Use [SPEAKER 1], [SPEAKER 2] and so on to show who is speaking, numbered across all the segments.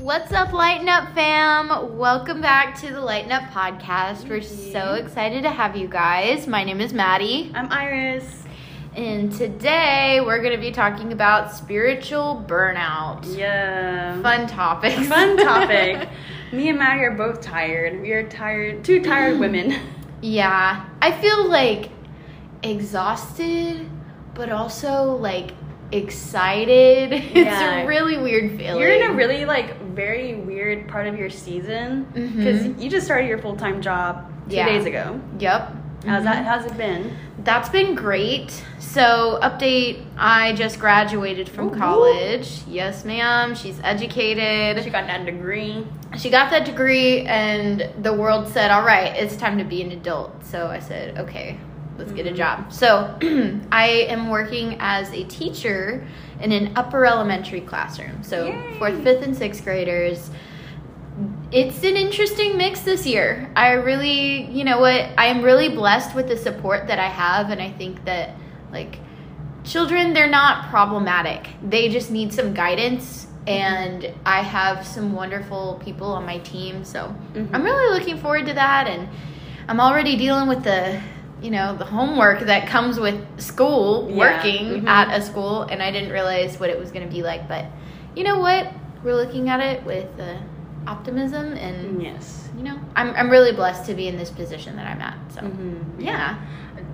[SPEAKER 1] What's up, Lighten Up fam? Welcome back to the Lighten Up podcast. We're so excited to have you guys. My name is Maddie,
[SPEAKER 2] I'm Iris.
[SPEAKER 1] and today we're going to be talking about spiritual burnout.
[SPEAKER 2] Yeah.
[SPEAKER 1] Fun topic.
[SPEAKER 2] Fun topic. Me and Maddie are both tired. We are tired, two tired women.
[SPEAKER 1] yeah, I feel like exhausted, but also like excited.
[SPEAKER 2] Yeah.
[SPEAKER 1] It's a really weird feeling.
[SPEAKER 2] You're in a really like very weird part of your season because
[SPEAKER 1] Mhm.
[SPEAKER 2] you just started your full time job two
[SPEAKER 1] Yeah.
[SPEAKER 2] days ago.
[SPEAKER 1] Yep.
[SPEAKER 2] How's
[SPEAKER 1] Mhm.
[SPEAKER 2] that? How's it been?
[SPEAKER 1] That's been great. So, update I just graduated from
[SPEAKER 2] Ooh.
[SPEAKER 1] college. Yes, ma'am. She's educated.
[SPEAKER 2] She got that degree.
[SPEAKER 1] She got that degree, and the world said, All right, it's time to be an adult. So, I said, Okay, let's get a job. So, I am working as a teacher in an upper elementary classroom. So,
[SPEAKER 2] Yay.
[SPEAKER 1] fourth, fifth, and sixth graders it's an interesting mix this year. I really, you know what, I am really blessed with the support that I have, and I think that, like, children, they're not problematic. They just need some guidance, and I have some wonderful people on my team, so
[SPEAKER 2] Mhm.
[SPEAKER 1] I'm really looking forward to that, and I'm already dealing with the, you know, the homework that comes with school,
[SPEAKER 2] Yeah.
[SPEAKER 1] working
[SPEAKER 2] Mhm.
[SPEAKER 1] at a school, and I didn't realize what it was going to be like, but you know what? We're looking at it with uh, optimism, and
[SPEAKER 2] Yes.
[SPEAKER 1] you know, I'm I'm really blessed to be in this position that I'm at. So
[SPEAKER 2] Mhm.
[SPEAKER 1] yeah,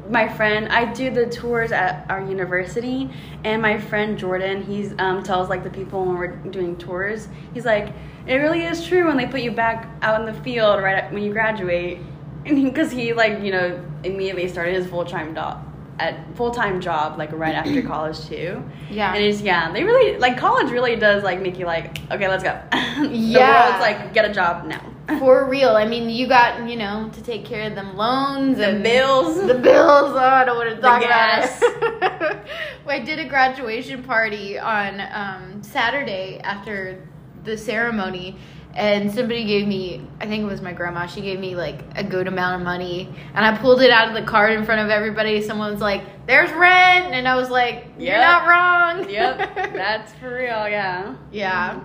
[SPEAKER 2] my friend i do the tours at our university and my friend jordan he's um, tells like the people when we're doing tours he's like it really is true when they put you back out in the field right when you graduate because he like you know immediately started his full-time job at full-time job like right after college too
[SPEAKER 1] yeah,
[SPEAKER 2] and it's yeah they really like college really does like make you like okay let's go the
[SPEAKER 1] Yeah.
[SPEAKER 2] world's like get a job now
[SPEAKER 1] for real. I mean, you got you know to take care of them loans
[SPEAKER 2] The
[SPEAKER 1] and
[SPEAKER 2] bills.
[SPEAKER 1] The bills. Oh, I don't want to
[SPEAKER 2] The
[SPEAKER 1] talk
[SPEAKER 2] gas.
[SPEAKER 1] about it. I did a graduation party on um, Saturday after the ceremony, and somebody gave me. I think it was my grandma. She gave me like a good amount of money, and I pulled it out of the card in front of everybody. someone's like, "There's rent," and I was like, "You're
[SPEAKER 2] Yep.
[SPEAKER 1] not wrong."
[SPEAKER 2] yep that's for real yeah
[SPEAKER 1] yeah.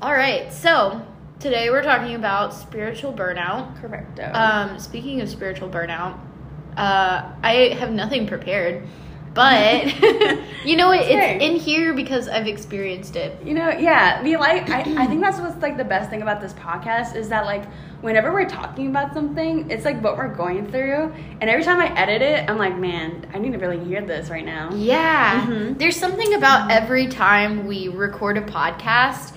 [SPEAKER 1] All right, so today we're talking about spiritual burnout.
[SPEAKER 2] correct
[SPEAKER 1] Um, speaking of spiritual burnout, uh, I have nothing prepared, but you know what?
[SPEAKER 2] That's
[SPEAKER 1] It's in here because I've experienced it.
[SPEAKER 2] You know, yeah, we like. I, I think that's what's like the best thing about this podcast is that like whenever we're talking about something, it's like what we're going through, and every time I edit it, I'm like, man, I need to really hear this right now.
[SPEAKER 1] Yeah,
[SPEAKER 2] Mhm.
[SPEAKER 1] there's something about every time we record a podcast.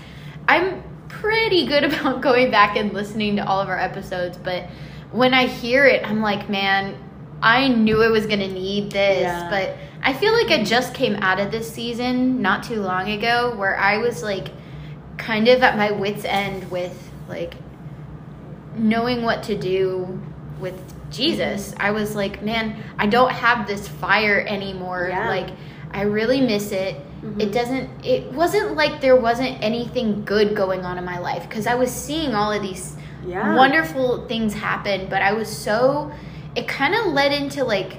[SPEAKER 1] I'm pretty good about going back and listening to all of our episodes, but when I hear it, I'm like, man, I knew I was gonna need this,
[SPEAKER 2] Yeah.
[SPEAKER 1] but I feel like I just came out of this season not too long ago where I was like kind of at my wits' end with like knowing what to do with Jesus. I was like, man, I don't have this fire anymore.
[SPEAKER 2] Yeah.
[SPEAKER 1] Like I really miss it.
[SPEAKER 2] Mhm.
[SPEAKER 1] It doesn't it wasn't like there wasn't anything good going on in my life cuz I was seeing all of these
[SPEAKER 2] Yeah.
[SPEAKER 1] wonderful things happen, but I was so it kind of led into like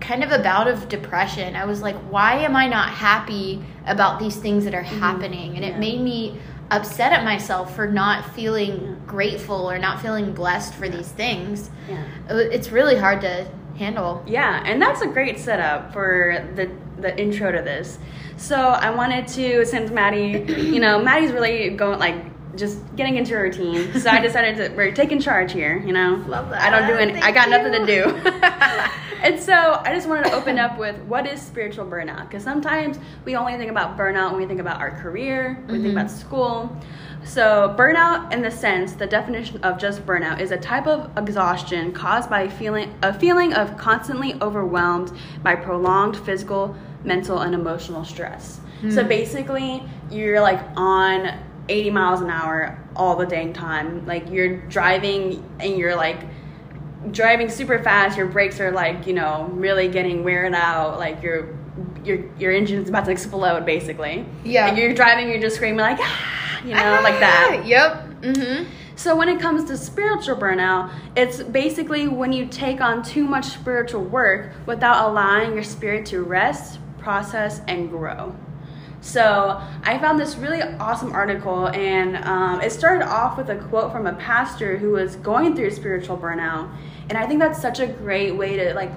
[SPEAKER 1] kind of a bout of depression. I was like, why am I not happy about these things that are happening? And
[SPEAKER 2] Mm-hmm. Yeah.
[SPEAKER 1] it made me upset at myself for not feeling grateful or not feeling blessed for these things.
[SPEAKER 2] Yeah.
[SPEAKER 1] It's really hard to handle.
[SPEAKER 2] Yeah, and that's a great setup for the the intro to this. So I wanted to, since Maddie, you know, Maddie's really going like just getting into a routine. So I decided to we're taking charge here. You know,
[SPEAKER 1] Love that.
[SPEAKER 2] I don't do any. I got nothing to do. and so I just wanted to open up with what is spiritual burnout because sometimes we only think about burnout when we think about our career, we
[SPEAKER 1] Mhm.
[SPEAKER 2] think about school. So, burnout, in the sense, the definition of just burnout is a type of exhaustion caused by a feeling, a feeling of constantly overwhelmed by prolonged physical, mental, and emotional stress. So,
[SPEAKER 1] Hmm.
[SPEAKER 2] basically, you're like on 80 miles an hour all the dang time. Like, you're driving and you're like driving super fast, your brakes are like, you know, really getting wearing out, like your your your engine's about to explode basically.
[SPEAKER 1] Yeah.
[SPEAKER 2] Like you're driving, you're just screaming like ah, you know, like that.
[SPEAKER 1] Yep. Mm-hmm.
[SPEAKER 2] So when it comes to spiritual burnout, it's basically when you take on too much spiritual work without allowing your spirit to rest, process, and grow. So I found this really awesome article, and um, it started off with a quote from a pastor who was going through spiritual burnout, and I think that's such a great way to like,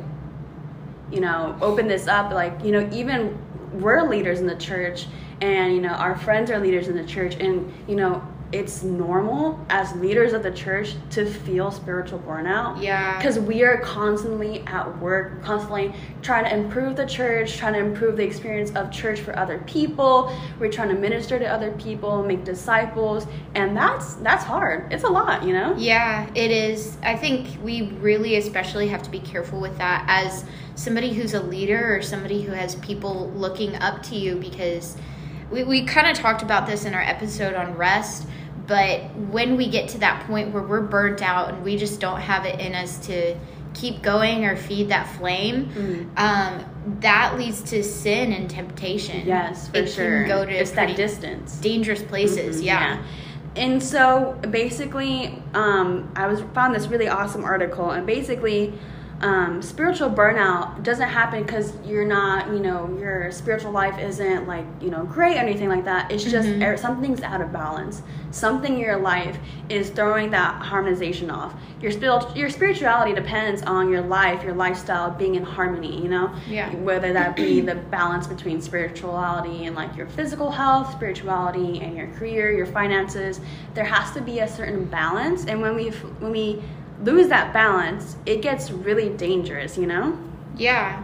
[SPEAKER 2] you know, open this up. Like, you know, even we're leaders in the church, and you know, our friends are leaders in the church, and you know, it's normal as leaders of the church to feel spiritual burnout.
[SPEAKER 1] Yeah.
[SPEAKER 2] Because we are constantly at work, constantly trying to improve the church, trying to improve the experience of church for other people. We're trying to minister to other people, make disciples, and that's that's hard. It's a lot, you know?
[SPEAKER 1] Yeah, it is. I think we really especially have to be careful with that as somebody who's a leader or somebody who has people looking up to you because we, we kind of talked about this in our episode on rest but when we get to that point where we're burnt out and we just don't have it in us to keep going or feed that flame,
[SPEAKER 2] Mm.
[SPEAKER 1] um, that leads to sin and temptation.
[SPEAKER 2] Yes, for
[SPEAKER 1] it
[SPEAKER 2] sure.
[SPEAKER 1] Can go to
[SPEAKER 2] it's that distance.
[SPEAKER 1] dangerous places.
[SPEAKER 2] Mhm,
[SPEAKER 1] yeah.
[SPEAKER 2] And so basically, um, I was found this really awesome article, and basically, um, spiritual burnout doesn't happen because you're not, you know, your spiritual life isn't like, you know, great or anything like that. It's just
[SPEAKER 1] Mhm.
[SPEAKER 2] er- something's out of balance. Something in your life is throwing that harmonization off. Your spiritual, your spirituality depends on your life, your lifestyle being in harmony. You know,
[SPEAKER 1] Yeah.
[SPEAKER 2] whether that be the balance between spirituality and like your physical health, spirituality and your career, your finances. There has to be a certain balance, and when we when we lose that balance, it gets really dangerous. You know.
[SPEAKER 1] Yeah.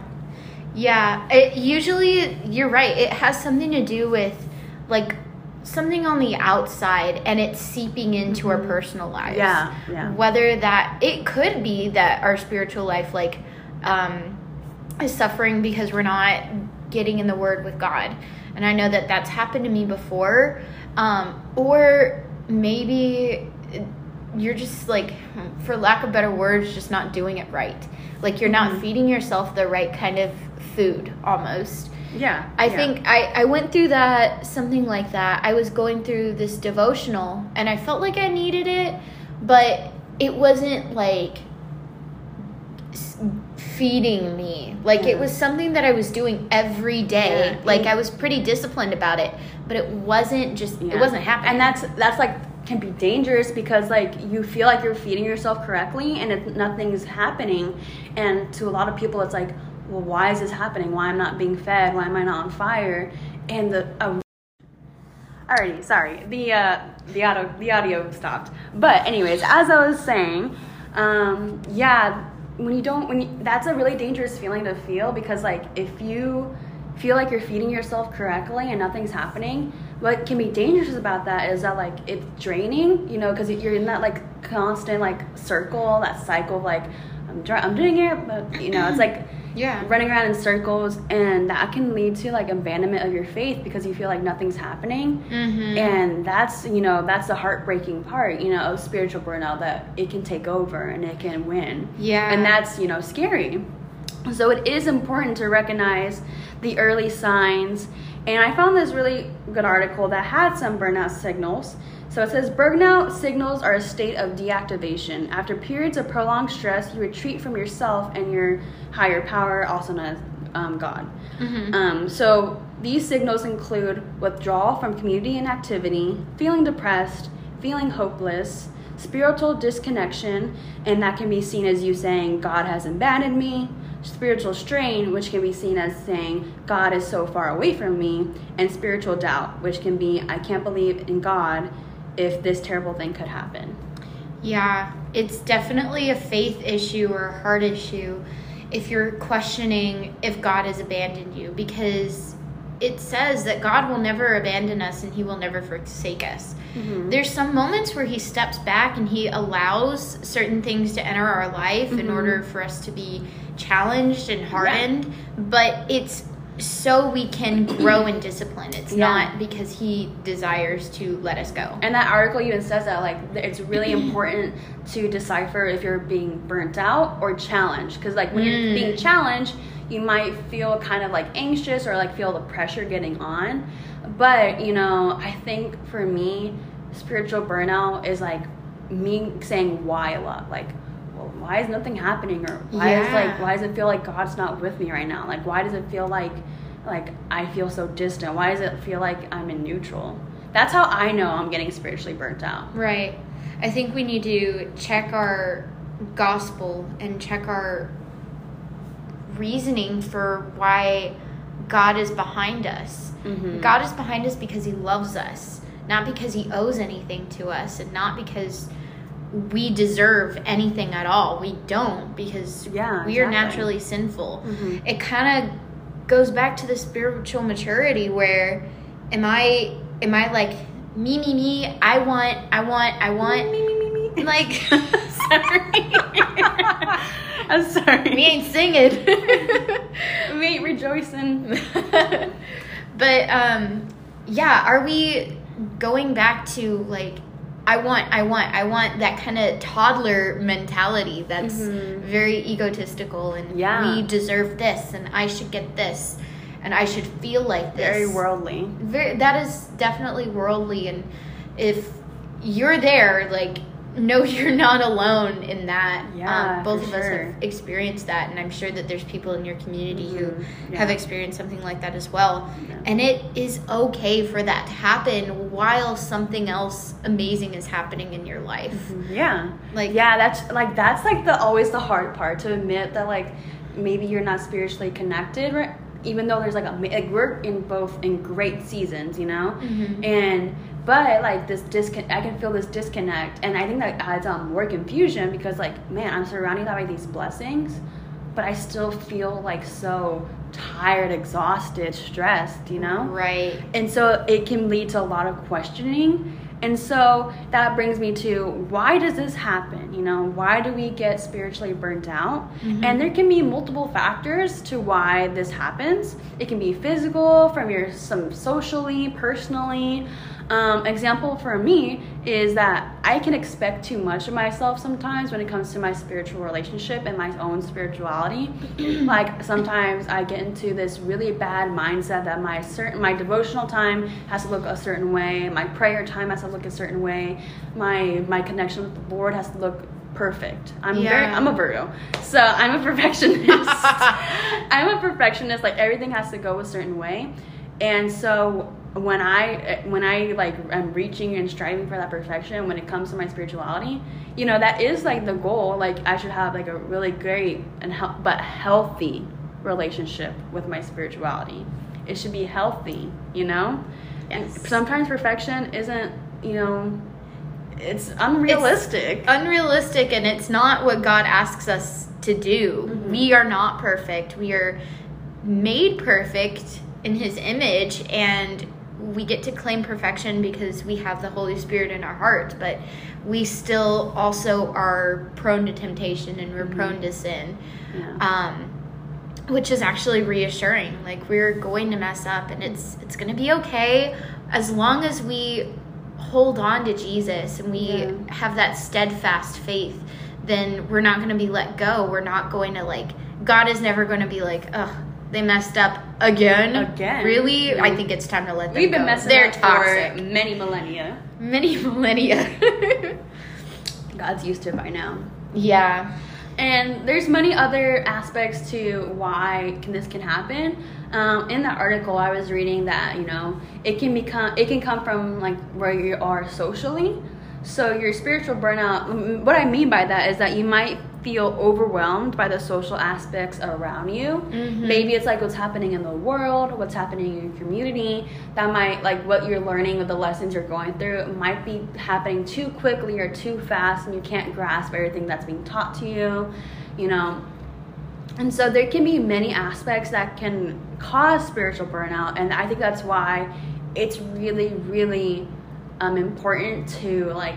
[SPEAKER 1] Yeah. It usually you're right. It has something to do with like something on the outside and it's seeping into our personal lives.
[SPEAKER 2] Yeah, yeah.
[SPEAKER 1] Whether that it could be that our spiritual life like um is suffering because we're not getting in the word with God. And I know that that's happened to me before. Um or maybe you're just like for lack of better words just not doing it right like you're not
[SPEAKER 2] Mhm.
[SPEAKER 1] feeding yourself the right kind of food almost
[SPEAKER 2] Yeah.
[SPEAKER 1] i
[SPEAKER 2] yeah.
[SPEAKER 1] think I, I went through that something like that i was going through this devotional and i felt like i needed it but it wasn't like feeding me like it was something that i was doing every day
[SPEAKER 2] Yeah.
[SPEAKER 1] like i was pretty disciplined about it but it wasn't just
[SPEAKER 2] Yeah.
[SPEAKER 1] it wasn't happening
[SPEAKER 2] and that's that's like can be dangerous because like you feel like you're feeding yourself correctly and if nothing's happening. And to a lot of people it's like well why is this happening? Why i'm not being fed? Why am i not on fire? And the uh, alrighty sorry. The uh the audio the audio stopped. But anyways as i was saying um yeah when you don't when you, that's a really dangerous feeling to feel because like if you feel like you're feeding yourself correctly and nothing's happening what can be dangerous about that is that like it's draining you know because you're in that like constant like circle that cycle of like i'm, dr- I'm doing it but you know it's like
[SPEAKER 1] yeah
[SPEAKER 2] running around in circles and that can lead to like abandonment of your faith because you feel like nothing's happening
[SPEAKER 1] mm-hmm.
[SPEAKER 2] and that's you know that's the heartbreaking part you know of spiritual burnout that it can take over and it can win
[SPEAKER 1] Yeah.
[SPEAKER 2] and that's you know scary so it is important to recognize the early signs and i found this really good article that had some burnout signals. So it says burnout signals are a state of deactivation. After periods of prolonged stress you retreat from yourself and your higher power also known as um, god.
[SPEAKER 1] Mhm.
[SPEAKER 2] um, so these signals include withdrawal from community and activity, feeling depressed, feeling hopeless, spiritual disconnection, and that can be seen as you saying, God has abandoned me, spiritual strain, which can be seen as saying, God is so far away from me, and spiritual doubt, which can be, I can't believe in God if this terrible thing could happen.
[SPEAKER 1] Yeah, it's definitely a faith issue or a heart issue if you're questioning if God has abandoned you because it says that God will never abandon us and he will never forsake us.
[SPEAKER 2] Mhm.
[SPEAKER 1] There's some moments where he steps back and he allows certain things to enter our life in
[SPEAKER 2] Mhm.
[SPEAKER 1] order for us to be challenged and hardened, but it's so we can grow in discipline. It's
[SPEAKER 2] Yeah.
[SPEAKER 1] not because he desires to let us go.
[SPEAKER 2] And that article even says that like it's really important to decipher if you're being burnt out or challenged because like when
[SPEAKER 1] Mm.
[SPEAKER 2] you're being challenged, you might feel kind of like anxious or like feel the pressure getting on. But, you know, I think for me, spiritual burnout is like me saying why a lot. Like, well, why is nothing happening or why is
[SPEAKER 1] Yeah.
[SPEAKER 2] like why does it feel like God's not with me right now? Like why does it feel like like I feel so distant? Why does it feel like I'm in neutral? That's how I know I'm getting spiritually burnt out.
[SPEAKER 1] Right. I think we need to check our gospel and check our reasoning for why God is behind us.
[SPEAKER 2] Mhm.
[SPEAKER 1] God is behind us because he loves us, not because he owes anything to us and not because we deserve anything at all. We don't because
[SPEAKER 2] Yeah,
[SPEAKER 1] we are naturally sinful.
[SPEAKER 2] Mhm.
[SPEAKER 1] It kind of goes back to the spiritual maturity where am I am I like me me me I want I want I want
[SPEAKER 2] Me, me, me, me.
[SPEAKER 1] like
[SPEAKER 2] sorry. I'm sorry.
[SPEAKER 1] we ain't singing.
[SPEAKER 2] We ain't rejoicing.
[SPEAKER 1] but um yeah, are we going back to like I want I want I want that kind of toddler mentality that's
[SPEAKER 2] Mhm.
[SPEAKER 1] very egotistical and
[SPEAKER 2] Yeah.
[SPEAKER 1] we deserve this and I should get this and I should feel like this.
[SPEAKER 2] Very worldly.
[SPEAKER 1] very that is definitely worldly and if you're there like no you're not alone in that
[SPEAKER 2] Yeah,
[SPEAKER 1] um, both of us have experienced that and i'm sure that there's people in your community who
[SPEAKER 2] Mhm, yeah.
[SPEAKER 1] have experienced something like that as well
[SPEAKER 2] Yeah.
[SPEAKER 1] and it is okay for that to happen while something else amazing is happening in your life
[SPEAKER 2] Yeah.
[SPEAKER 1] Like-
[SPEAKER 2] yeah, that's like that's like the always the hard part to admit that like maybe you're not spiritually connected, right? Even though there's like a like we're in both in great seasons, you know,
[SPEAKER 1] Mhm.
[SPEAKER 2] and but like this disconnect, I can feel this disconnect, and I think that adds on more confusion because like man, I'm surrounded by these blessings, but I still feel like so tired, exhausted, stressed, you know,
[SPEAKER 1] right
[SPEAKER 2] and so it can lead to a lot of questioning. And so that brings me to why does this happen? You know, why do we get spiritually burnt out?
[SPEAKER 1] Mhm.
[SPEAKER 2] And there can be multiple factors to why this happens. It can be physical, from your some socially, personally. Um, example for me is that I can expect too much of myself sometimes when it comes to my spiritual relationship and my own spirituality. like sometimes I get into this really bad mindset that my certain my devotional time has to look a certain way, my prayer time has to look a certain way, my my connection with the Lord has to look perfect. I'm very I'm a Virgo, so I'm a perfectionist. I'm a perfectionist. Like everything has to go a certain way, and so when I when I like am reaching and striving for that perfection when it comes to my spirituality, you know that is like the goal. Like I should have like a really great and hel- but healthy relationship with my spirituality. It should be healthy, you know.
[SPEAKER 1] Yes.
[SPEAKER 2] Sometimes perfection isn't, you know, it's unrealistic.
[SPEAKER 1] unrealistic and it's not what God asks us to do.
[SPEAKER 2] Mhm.
[SPEAKER 1] We are not perfect. We are made perfect in his image and we get to claim perfection because we have the Holy Spirit in our heart, but we still also are prone to temptation and we're
[SPEAKER 2] Mhm.
[SPEAKER 1] prone to sin.
[SPEAKER 2] yeah.
[SPEAKER 1] Um which is actually reassuring. Like we're going to mess up and it's it's going to be okay as long as we hold on to Jesus and we
[SPEAKER 2] Yeah.
[SPEAKER 1] have that steadfast faith, then we're not going to be let go. We're not going to like God is never going to be like, "Ugh, they messed up again."
[SPEAKER 2] Again?
[SPEAKER 1] Really? I think it's time to let them
[SPEAKER 2] We've been
[SPEAKER 1] go.
[SPEAKER 2] messing
[SPEAKER 1] They're
[SPEAKER 2] up
[SPEAKER 1] toxic.
[SPEAKER 2] for many millennia.
[SPEAKER 1] Many millennia.
[SPEAKER 2] God's used to it by now.
[SPEAKER 1] yeah.
[SPEAKER 2] And there's many other aspects to why can, this can happen. Um, in that article, I was reading that you know it can become it can come from like where you are socially. So your spiritual burnout. mm, What I mean by that is that you might feel overwhelmed by the social aspects around you.
[SPEAKER 1] Mhm.
[SPEAKER 2] Maybe it's like what's happening in the world, what's happening in your community. That might like what you're learning with the lessons you're going through might be happening too quickly or too fast, and you can't grasp everything that's being taught to you. You know, and so there can be many aspects that can cause spiritual burnout, and I think that's why it's really, really um, important to like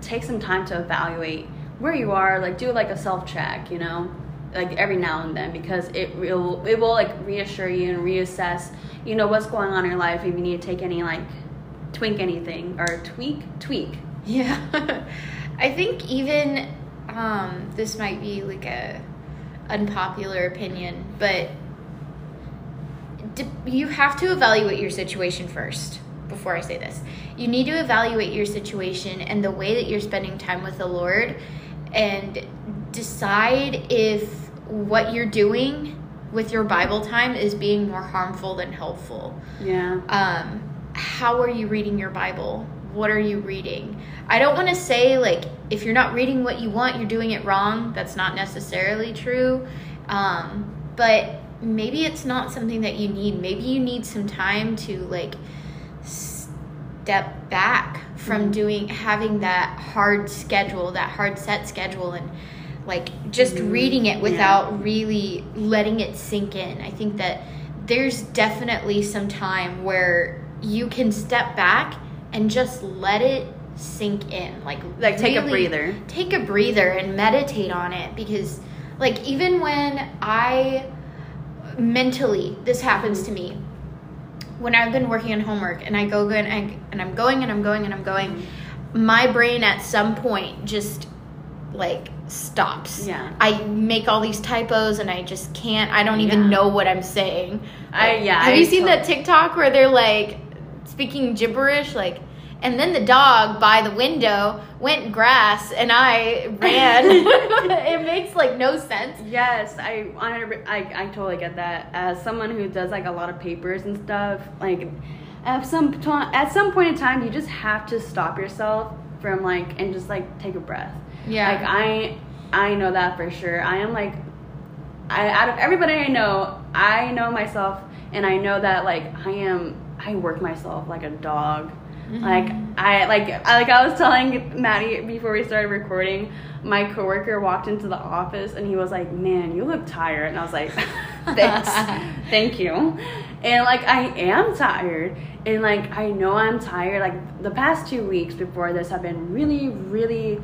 [SPEAKER 2] take some time to evaluate where you are. Like do like a self check, you know, like every now and then, because it will it will like reassure you and reassess, you know, what's going on in your life. If you need to take any like twink anything or tweak tweak.
[SPEAKER 1] Yeah. I think even um, this might be like a unpopular opinion, but you have to evaluate your situation first before I say this. You need to evaluate your situation and the way that you're spending time with the Lord and decide if what you're doing with your Bible time is being more harmful than helpful.
[SPEAKER 2] Yeah.
[SPEAKER 1] Um, how are you reading your Bible? What are you reading? I don't want to say like if you're not reading what you want, you're doing it wrong. That's not necessarily true. Um, but maybe it's not something that you need. Maybe you need some time to like step back from
[SPEAKER 2] Mm-hmm.
[SPEAKER 1] doing having that hard schedule, that hard set schedule and like just
[SPEAKER 2] Mhm.
[SPEAKER 1] reading it
[SPEAKER 2] Yeah.
[SPEAKER 1] without really letting it sink in. I think that there's definitely some time where you can step back and just let it sink in. Like
[SPEAKER 2] Like, take a breather.
[SPEAKER 1] Take a breather and meditate on it because like even when I mentally this happens to me when I've been working on homework and I go and I, and I'm going and I'm going and I'm going, my brain at some point just like stops.
[SPEAKER 2] Yeah.
[SPEAKER 1] I make all these typos and I just can't. I don't even
[SPEAKER 2] Yeah.
[SPEAKER 1] know what I'm saying.
[SPEAKER 2] I- yeah,
[SPEAKER 1] Have
[SPEAKER 2] I
[SPEAKER 1] you seen
[SPEAKER 2] tot-
[SPEAKER 1] that TikTok where they're like speaking gibberish like and then the dog by the window went grass and I ran. it makes like no sense.
[SPEAKER 2] Yes, I, I I I totally get that. As someone who does like a lot of papers and stuff, like at some to- at some point in time, you just have to stop yourself from like and just like take a breath.
[SPEAKER 1] Yeah.
[SPEAKER 2] Like I I know that for sure. I am like I out of everybody I know, I know myself and I know that like I am I work myself like a dog. Like I like I like I was telling Maddie before we started recording, my coworker walked into the office and he was like, "Man, you look tired." And I was like, "Thanks. Thank you." And like I am tired and like I know I'm tired. Like the past 2 weeks before this have been really really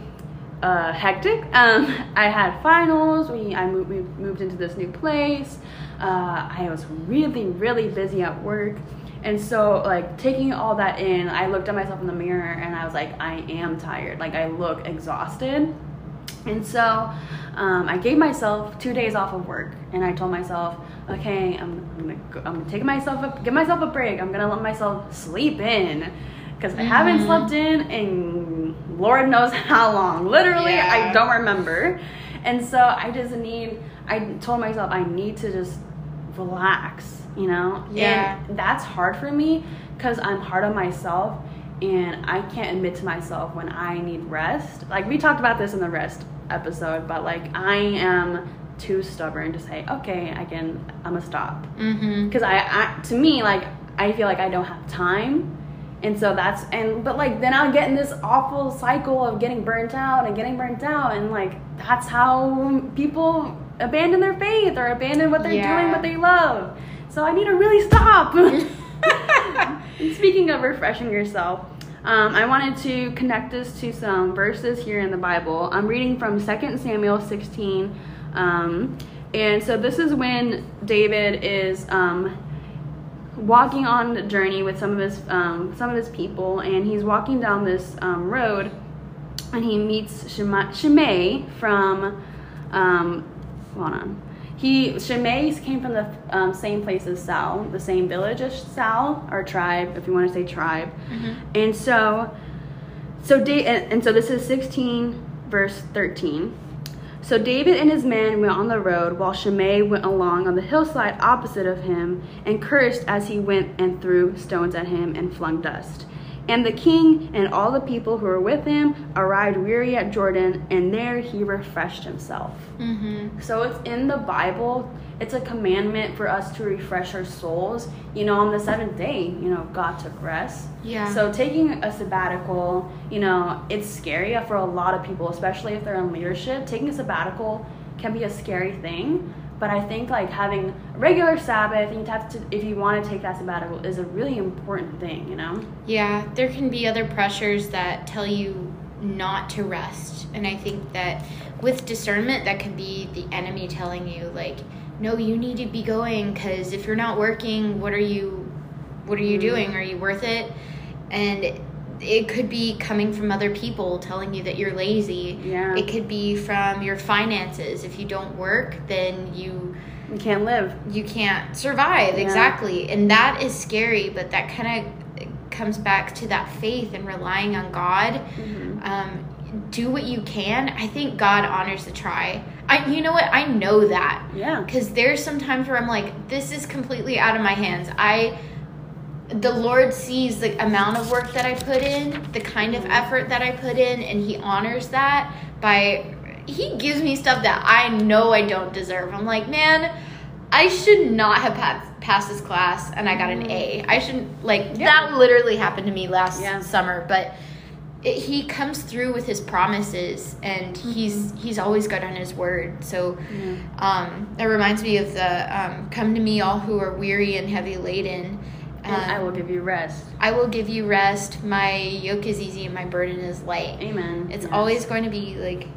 [SPEAKER 2] uh, hectic. Um, I had finals. We I moved, we moved into this new place. Uh, I was really really busy at work, and so like taking all that in, I looked at myself in the mirror and I was like, I am tired. Like I look exhausted. And so um, I gave myself two days off of work, and I told myself, okay, I'm, I'm gonna go, I'm gonna take myself a, give myself a break. I'm gonna let myself sleep in because I haven't
[SPEAKER 1] Mhm.
[SPEAKER 2] slept in in Lord knows how long. Literally,
[SPEAKER 1] Yeah.
[SPEAKER 2] I don't remember. And so I just need. I told myself I need to just relax. You know.
[SPEAKER 1] Yeah.
[SPEAKER 2] And that's hard for me because I'm hard on myself and I can't admit to myself when I need rest. Like we talked about this in the rest episode, but like I am too stubborn to say, okay, I can, I'm gonna stop.
[SPEAKER 1] Mm-hmm.
[SPEAKER 2] Because I, I, to me, like I feel like I don't have time, and so that's and but like then I'll get in this awful cycle of getting burnt out and getting burnt out, and like that's how people abandon their faith or abandon what they're
[SPEAKER 1] Yeah.
[SPEAKER 2] doing, what they love. So I need to really stop. Speaking of refreshing yourself, um, I wanted to connect this to some verses here in the Bible. I'm reading from 2 Samuel 16. Um, and so this is when David is um, walking on the journey with some of his um, some of his people, and he's walking down this um, road, and he meets Shema- Shimei from. Um, hold on. He Shimei came from the um, same place as Saul, the same village as Saul or tribe, if you want to say tribe.
[SPEAKER 1] Mm-hmm.
[SPEAKER 2] And so, so da- and, and so this is 16 verse 13. So David and his men went on the road while Shimei went along on the hillside opposite of him and cursed as he went and threw stones at him and flung dust. And the king and all the people who were with him arrived weary at Jordan, and there he refreshed himself.
[SPEAKER 1] Mm-hmm.
[SPEAKER 2] So it's in the Bible. It's a commandment for us to refresh our souls. You know, on the seventh day, you know, God took rest.
[SPEAKER 1] Yeah.
[SPEAKER 2] So taking a sabbatical, you know, it's scary for a lot of people, especially if they're in leadership. Taking a sabbatical can be a scary thing. But I think like having a regular Sabbath, and you have to, if you want to take that sabbatical, is a really important thing. You know.
[SPEAKER 1] Yeah, there can be other pressures that tell you not to rest. And I think that with discernment, that can be the enemy telling you, like, no, you need to be going because if you're not working, what are you, what are you
[SPEAKER 2] Mhm.
[SPEAKER 1] doing? Are you worth it? And it, could be coming from other people telling you that you're lazy.
[SPEAKER 2] Yeah.
[SPEAKER 1] It could be from your finances. If you don't work, then you
[SPEAKER 2] You can't live.
[SPEAKER 1] you can't survive
[SPEAKER 2] Yeah.
[SPEAKER 1] exactly and that is scary but that kind of comes back to that faith and relying on god
[SPEAKER 2] Mhm.
[SPEAKER 1] um, do what you can, I think God honors the try. I, you know what? I know that
[SPEAKER 2] Yeah.
[SPEAKER 1] because there's some times where I'm like, this is completely out of my hands. I, the Lord sees the amount of work that I put in, the kind of effort that I put in, and He honors that by, He gives me stuff that I know I don't deserve. I'm like, man, I should not have pa- passed this class and I got an A. I shouldn't, like,
[SPEAKER 2] Yeah.
[SPEAKER 1] that literally happened to me last
[SPEAKER 2] Yeah.
[SPEAKER 1] summer, but it, he comes through with his promises and he's he's always good on his word so um it reminds me of the um come to me all who are weary and heavy laden
[SPEAKER 2] And I
[SPEAKER 1] Um,
[SPEAKER 2] will give you rest.
[SPEAKER 1] I will give you rest my yoke is easy and my burden is light
[SPEAKER 2] Amen.
[SPEAKER 1] it's
[SPEAKER 2] Yes.
[SPEAKER 1] always going to be like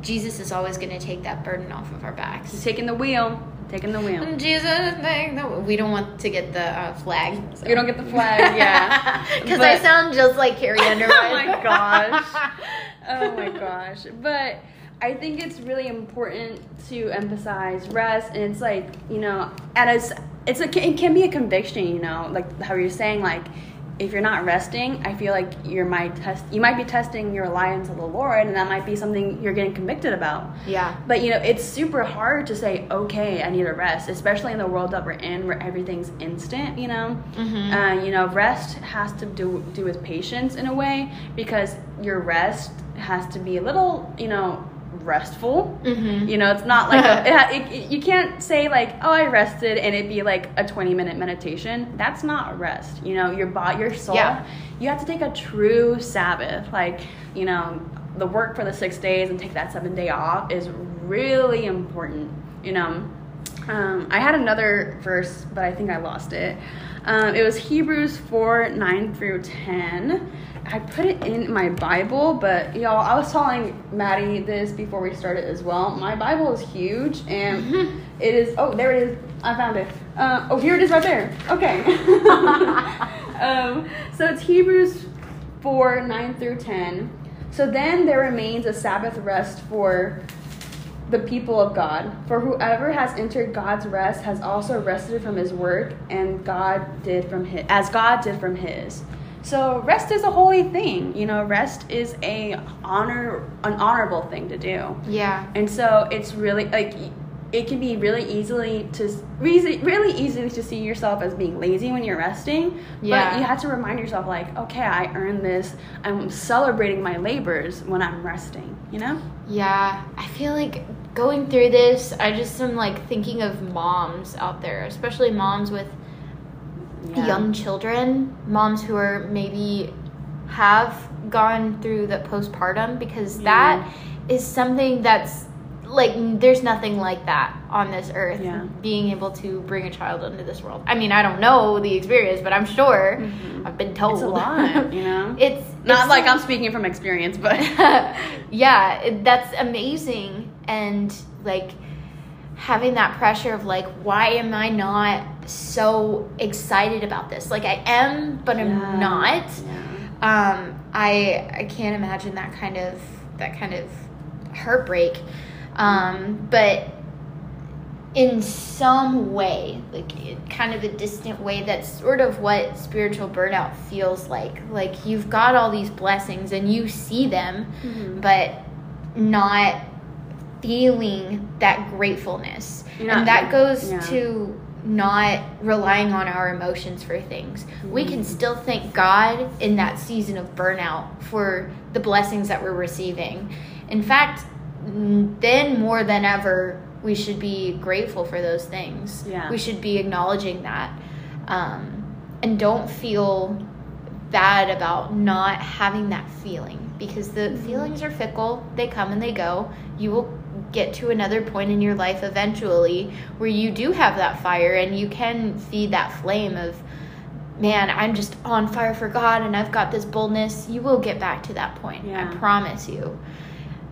[SPEAKER 1] jesus is always going to take that burden off of our backs.
[SPEAKER 2] He's taking the wheel. Taking the wheel.
[SPEAKER 1] jesus take the- we don't want to get the uh, flag so.
[SPEAKER 2] You don't get the flag, yeah.
[SPEAKER 1] because i sound just like carrie underwood
[SPEAKER 2] Oh my gosh. oh my gosh. But I think it's really important to emphasize rest, and it's like you know, at as it's a it can be a conviction, you know, like how you're saying, like if you're not resting, I feel like you're might test you might be testing your reliance on the Lord, and that might be something you're getting convicted about.
[SPEAKER 1] yeah
[SPEAKER 2] But you know, it's super hard to say, okay, I need a rest, especially in the world that we're in, where everything's instant. You know,
[SPEAKER 1] Mhm.
[SPEAKER 2] uh, you know, rest has to do do with patience in a way because your rest has to be a little, you know, restful.
[SPEAKER 1] Mhm.
[SPEAKER 2] You know, it's not like a, it, it, you can't say like, oh, I rested, and it'd be like a twenty minute meditation. That's not rest. You know, your body, your soul.
[SPEAKER 1] Yeah.
[SPEAKER 2] You have to take a true Sabbath, like you know, the work for the six days and take that seven day off is really important. You know, um, I had another verse, but I think I lost it. Um, it was Hebrews 4 9 through 10. I put it in my Bible, but y'all, I was telling Maddie this before we started as well. My Bible is huge, and it is. Oh, there it is. I found it. Uh, oh, here it is right there. Okay. um, so it's Hebrews 4 9 through 10. So then there remains a Sabbath rest for the people of God. For whoever has entered God's rest has also rested from his work, and God did from his, as God did from his. So rest is a holy thing. You know, rest is a honor, an honorable thing to do.
[SPEAKER 1] yeah
[SPEAKER 2] And so it's really like it can be really easily to really really easy to see yourself as being lazy when you're resting.
[SPEAKER 1] Yeah.
[SPEAKER 2] But you have to remind yourself like, okay, I earned this. I'm celebrating my labors when I'm resting. You know?
[SPEAKER 1] Yeah, I feel like going through this, I just am like thinking of moms out there, especially moms with
[SPEAKER 2] Yeah.
[SPEAKER 1] young children, moms who are maybe have gone through the postpartum because that is something that's like there's nothing like that on this earth
[SPEAKER 2] Yeah.
[SPEAKER 1] being able to bring a child into this world i mean i don't know the experience but i'm sure
[SPEAKER 2] Mhm.
[SPEAKER 1] i've been told
[SPEAKER 2] It's a lot, you know.
[SPEAKER 1] it's
[SPEAKER 2] Not
[SPEAKER 1] it's
[SPEAKER 2] like I'm speaking from experience, but
[SPEAKER 1] yeah, it, that's amazing. And like having that pressure of like, why am I not so excited about this? Like I am, but I'm
[SPEAKER 2] Yeah.
[SPEAKER 1] not.
[SPEAKER 2] Yeah.
[SPEAKER 1] Um, I I can't imagine that kind of that kind of heartbreak. Um, but in some way, like kind of a distant way, that's sort of what spiritual burnout feels like. Like you've got all these blessings and you see them,
[SPEAKER 2] Mhm.
[SPEAKER 1] but not feeling that gratefulness.
[SPEAKER 2] You're
[SPEAKER 1] and that goes
[SPEAKER 2] yeah.
[SPEAKER 1] to not relying on our emotions for things. We can
[SPEAKER 2] Mhm.
[SPEAKER 1] still thank God in that season of burnout for the blessings that we're receiving. In fact, then more than ever, we should be grateful for those things.
[SPEAKER 2] Yeah.
[SPEAKER 1] We should be acknowledging that. Um, and don't feel bad about not having that feeling because the
[SPEAKER 2] Mm-hmm.
[SPEAKER 1] feelings are fickle, they come and they go. You will get to another point in your life eventually where you do have that fire and you can feed that flame of man i'm just on fire for god and i've got this boldness. You will get back to that point
[SPEAKER 2] Yeah.
[SPEAKER 1] i promise you.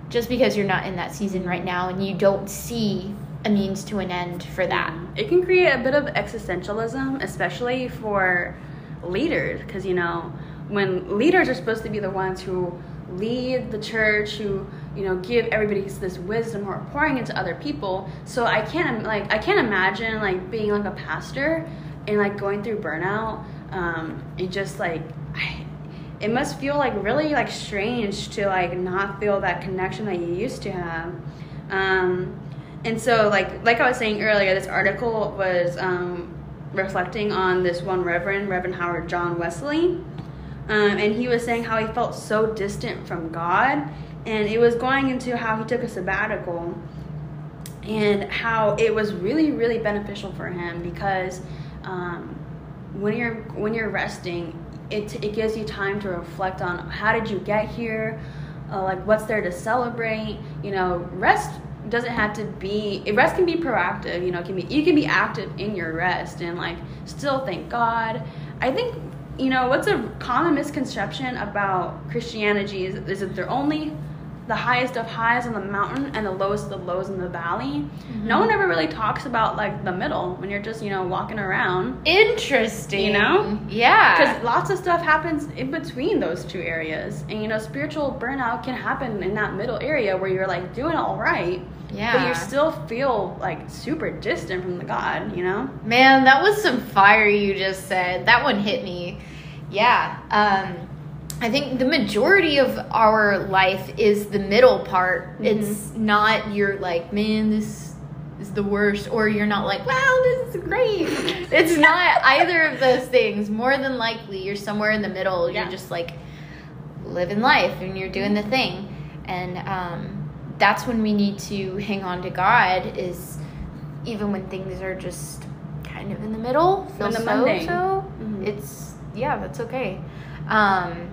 [SPEAKER 1] Just because you're not in that season right now and you don't see a means to an end for that.
[SPEAKER 2] It can create a bit of existentialism, especially for leaders, because you know, when leaders are supposed to be the ones who lead the church, who you know give everybody this wisdom or pouring into other people. So I can't like I can't imagine like being like a pastor and like going through burnout. Um, and just like I, it must feel like really like strange to like not feel that connection that you used to have. Um, and so like like I was saying earlier, this article was um, reflecting on this one Reverend, Reverend Howard John Wesley, um, and he was saying how he felt so distant from God, and it was going into how he took a sabbatical, and how it was really really beneficial for him because um, when you're when you're resting, it it gives you time to reflect on how did you get here, uh, like what's there to celebrate. You know, rest doesn't have to be rest can be proactive you know can be you can be active in your rest and like still thank god i think you know what's a common misconception about christianity is, is that they're only the highest of highs on the mountain and the lowest of the lows in the valley
[SPEAKER 1] Mm-hmm.
[SPEAKER 2] no one ever really talks about like the middle when you're just you know walking around
[SPEAKER 1] Interesting.
[SPEAKER 2] You know?
[SPEAKER 1] Yeah.
[SPEAKER 2] because lots of stuff happens in between those two areas and you know spiritual burnout can happen in that middle area where you're like doing all right
[SPEAKER 1] Yeah.
[SPEAKER 2] but you still feel like super distant from the god you know
[SPEAKER 1] Man, that was some fire you just said. That one hit me. Yeah. Um, I think the majority of our life is the middle part.
[SPEAKER 2] Mhm.
[SPEAKER 1] It's not you're like, man, this is the worst, or you're not like, wow, this is great. it's not either of those things. More than likely, you're somewhere in the middle.
[SPEAKER 2] Yeah.
[SPEAKER 1] You're just like living life and you're doing the thing. And um, that's when we need to hang on to God, is even when things are just kind of in the middle, feel so so.
[SPEAKER 2] Mhm.
[SPEAKER 1] It's yeah, that's okay. Um,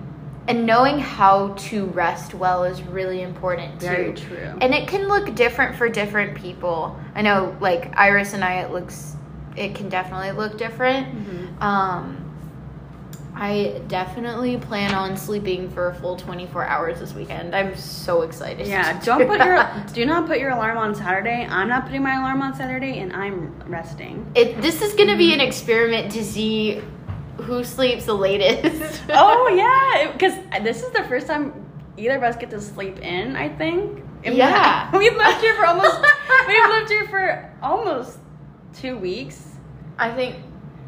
[SPEAKER 1] and knowing how to rest well is really important too.
[SPEAKER 2] Very true.
[SPEAKER 1] And it can look different for different people. I know, like Iris and I, it looks, it can definitely look different.
[SPEAKER 2] Mhm.
[SPEAKER 1] Um, I definitely plan on sleeping for a full 24 hours this weekend. I'm so excited.
[SPEAKER 2] yeah don't put your do not put your alarm on saturday i'm not putting my alarm on saturday and i'm resting
[SPEAKER 1] It, this is going to be an experiment to see who sleeps the latest.
[SPEAKER 2] oh yeah because this is the first time either of us get to sleep in i think In my-
[SPEAKER 1] Yeah.
[SPEAKER 2] we've lived here for almost we've lived here for almost two weeks
[SPEAKER 1] I think.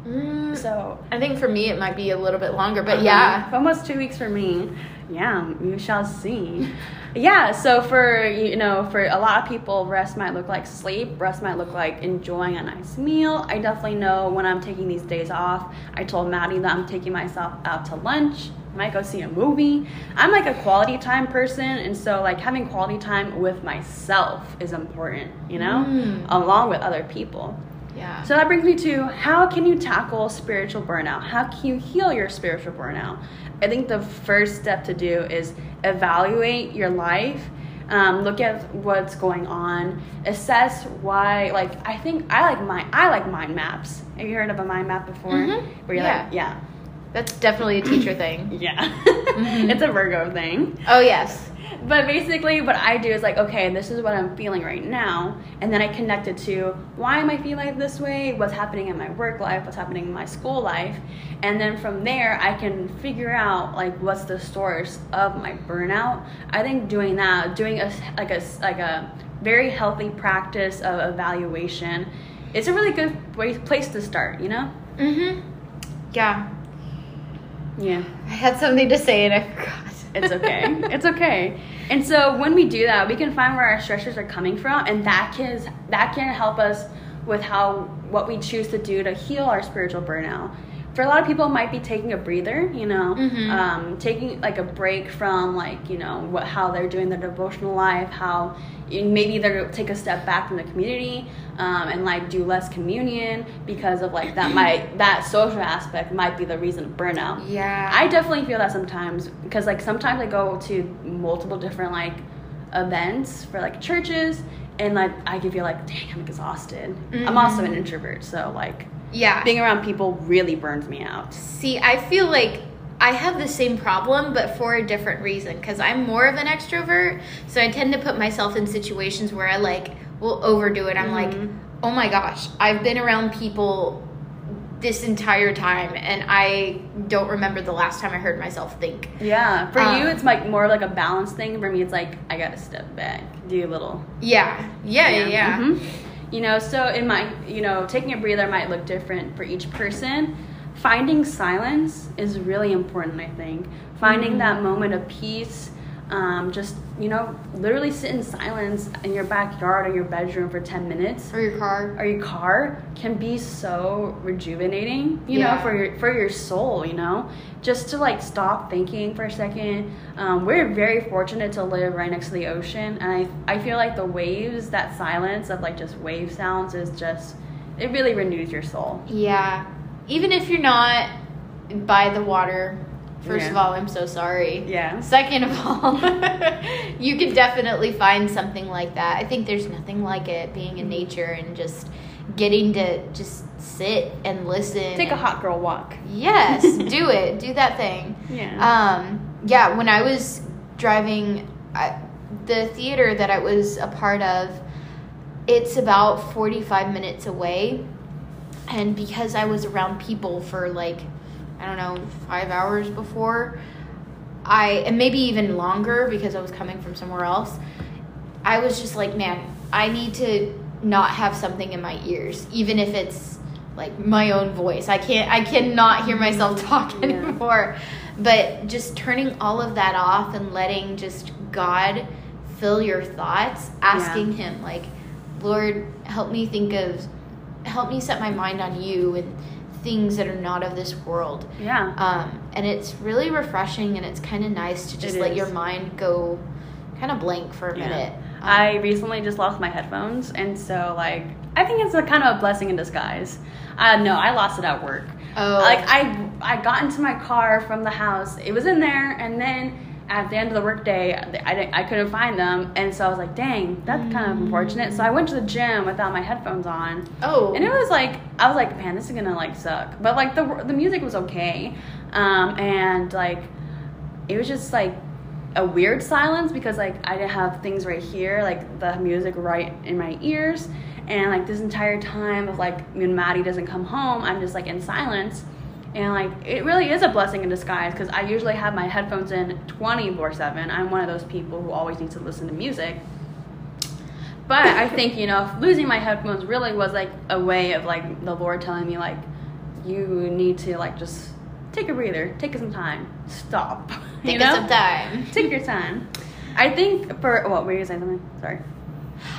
[SPEAKER 1] Mm,
[SPEAKER 2] so
[SPEAKER 1] I think for me it might be a little bit longer, but
[SPEAKER 2] Uh-huh.
[SPEAKER 1] yeah.
[SPEAKER 2] almost two weeks for me. Yeah, you shall see. yeah, so for you know, for a lot of people, rest might look like sleep. Rest might look like enjoying a nice meal. I definitely know when I'm taking these days off. I told Maddie that I'm taking myself out to lunch. I might go see a movie. I'm like a quality time person, and so like having quality time with myself is important. You know,
[SPEAKER 1] Mm.
[SPEAKER 2] along with other people.
[SPEAKER 1] Yeah.
[SPEAKER 2] So that brings me to how can you tackle spiritual burnout? How can you heal your spiritual burnout? I think the first step to do is evaluate your life. Um, look at what's going on. Assess why. Like I think I like mind. I like mind maps. Have you heard of a mind map before?
[SPEAKER 1] Mhm.
[SPEAKER 2] Where you're
[SPEAKER 1] Yeah.
[SPEAKER 2] like, yeah,
[SPEAKER 1] That's definitely a teacher thing.
[SPEAKER 2] yeah.
[SPEAKER 1] Mhm.
[SPEAKER 2] it's a Virgo thing.
[SPEAKER 1] Oh, yes.
[SPEAKER 2] But basically, what I do is like, okay, this is what I'm feeling right now, and then I connect it to why am I feeling this way? What's happening in my work life? What's happening in my school life? And then from there, I can figure out like what's the source of my burnout. I think doing that, doing a like a like a very healthy practice of evaluation, it's a really good way, place to start. You know?
[SPEAKER 1] Mm-hmm. Yeah.
[SPEAKER 2] Yeah.
[SPEAKER 1] I had something to say and I forgot.
[SPEAKER 2] It's okay. it's okay. And so when we do that, we can find where our stressors are coming from, and that can that can help us with how what we choose to do to heal our spiritual burnout. For a lot of people, it might be taking a breather. You know,
[SPEAKER 1] Mhm.
[SPEAKER 2] um, taking like a break from like you know what how they're doing their devotional life, how maybe they're take a step back from the community um, and like do less communion because of like that might that social aspect might be the reason of burnout.
[SPEAKER 1] Yeah.
[SPEAKER 2] I definitely feel that sometimes because like sometimes I go to multiple different like events for like churches and like I can feel like dang I'm exhausted. I'm also an
[SPEAKER 1] Mhm.
[SPEAKER 2] introvert so like
[SPEAKER 1] yeah.
[SPEAKER 2] being around people really burns me out.
[SPEAKER 1] See, I feel like I have the same problem, but for a different reason. Because I'm more of an extrovert, so I tend to put myself in situations where I like will overdo it. I'm like,
[SPEAKER 2] Mhm.
[SPEAKER 1] oh my gosh, I've been around people this entire time, and I don't remember the last time I heard myself think.
[SPEAKER 2] Yeah, for
[SPEAKER 1] Um,
[SPEAKER 2] you it's like more like a balance thing. For me it's like I gotta step back, do a little
[SPEAKER 1] Yeah, yeah, yeah, yeah.
[SPEAKER 2] Mhm. You know, so in my, you know, taking a breather might look different for each person. finding silence is really important. I think finding mm-hmm. that moment of peace. Um, just you know, literally sit in silence in your backyard or your bedroom for ten minutes
[SPEAKER 1] Or your car.
[SPEAKER 2] or your car can be so rejuvenating you
[SPEAKER 1] Yeah.
[SPEAKER 2] know for your for your soul you know just to like stop thinking for a second um, we're very fortunate to live right next to the ocean and I, I feel like the waves that silence of like just wave sounds is just it really renews your soul
[SPEAKER 1] Yeah. Even if you're not by the water, first
[SPEAKER 2] Yeah.
[SPEAKER 1] of all, I'm so sorry.
[SPEAKER 2] yeah
[SPEAKER 1] Second of all, you can definitely find something like that. I think there's nothing like it being in nature and just getting to just sit and listen.
[SPEAKER 2] take a hot girl walk
[SPEAKER 1] Yes, do it. Do that thing.
[SPEAKER 2] yeah
[SPEAKER 1] Um, yeah, when I was driving, I, the theater that I was a part of, it's about 45 minutes away. And because I was around people for like, I don't know, five hours before, I, and maybe even longer because I was coming from somewhere else, I was just like, man, I need to not have something in my ears, even if it's like my own voice. I can't, I cannot hear myself talk
[SPEAKER 2] Yeah.
[SPEAKER 1] anymore. But just turning all of that off and letting just God fill your thoughts, asking Him, like, Lord, help me think of, help me set my mind on you and things that are not of this world.
[SPEAKER 2] yeah
[SPEAKER 1] Um, and it's really refreshing and it's kind of nice to just
[SPEAKER 2] It
[SPEAKER 1] let
[SPEAKER 2] is.
[SPEAKER 1] your mind go kind of blank for a
[SPEAKER 2] Yeah.
[SPEAKER 1] minute. Um,
[SPEAKER 2] I recently just lost my headphones, and so like I think it's a kind of a blessing in disguise. Uh, no, I lost it at work.
[SPEAKER 1] oh,
[SPEAKER 2] Like I I got into my car from the house. It was in there, and then at the end of the workday, I didn't, I couldn't find them, and so I was like, dang, that's kind of unfortunate. So I went to the gym without my headphones on,
[SPEAKER 1] oh,
[SPEAKER 2] and it was like I was like, man, this is gonna like suck. But like the the music was okay, um, and like it was just like a weird silence because like I didn't have things right here, like the music right in my ears, and like this entire time of like when Maddie doesn't come home, I'm just like in silence. And like it really is a blessing in disguise because I usually have my headphones in 24 7. I'm one of those people who always needs to listen to music. But I think, you know, losing my headphones really was like a way of like the Lord telling me, like, you need to like just take a breather, take some time, stop.
[SPEAKER 1] take
[SPEAKER 2] you know?
[SPEAKER 1] some time.
[SPEAKER 2] Take your time. I think for oh, what were you saying something? Sorry.